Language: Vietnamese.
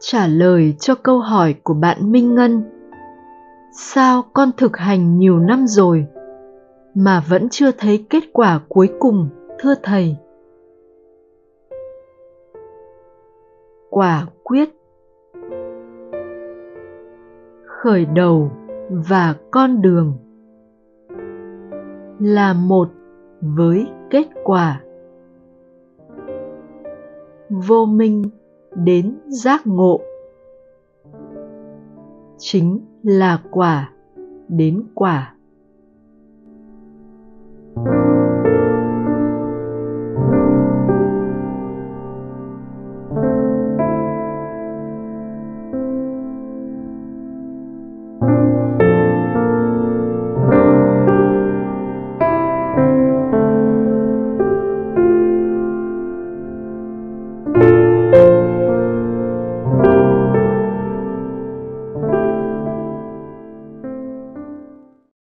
trả lời cho câu hỏi của bạn minh ngân. Sao con thực hành nhiều năm rồi mà vẫn chưa thấy kết quả cuối cùng, thưa thầy? Quả quyết. Khởi đầu và con đường là một với kết quả. Vô minh đến giác ngộ. Chính là quả đến quả.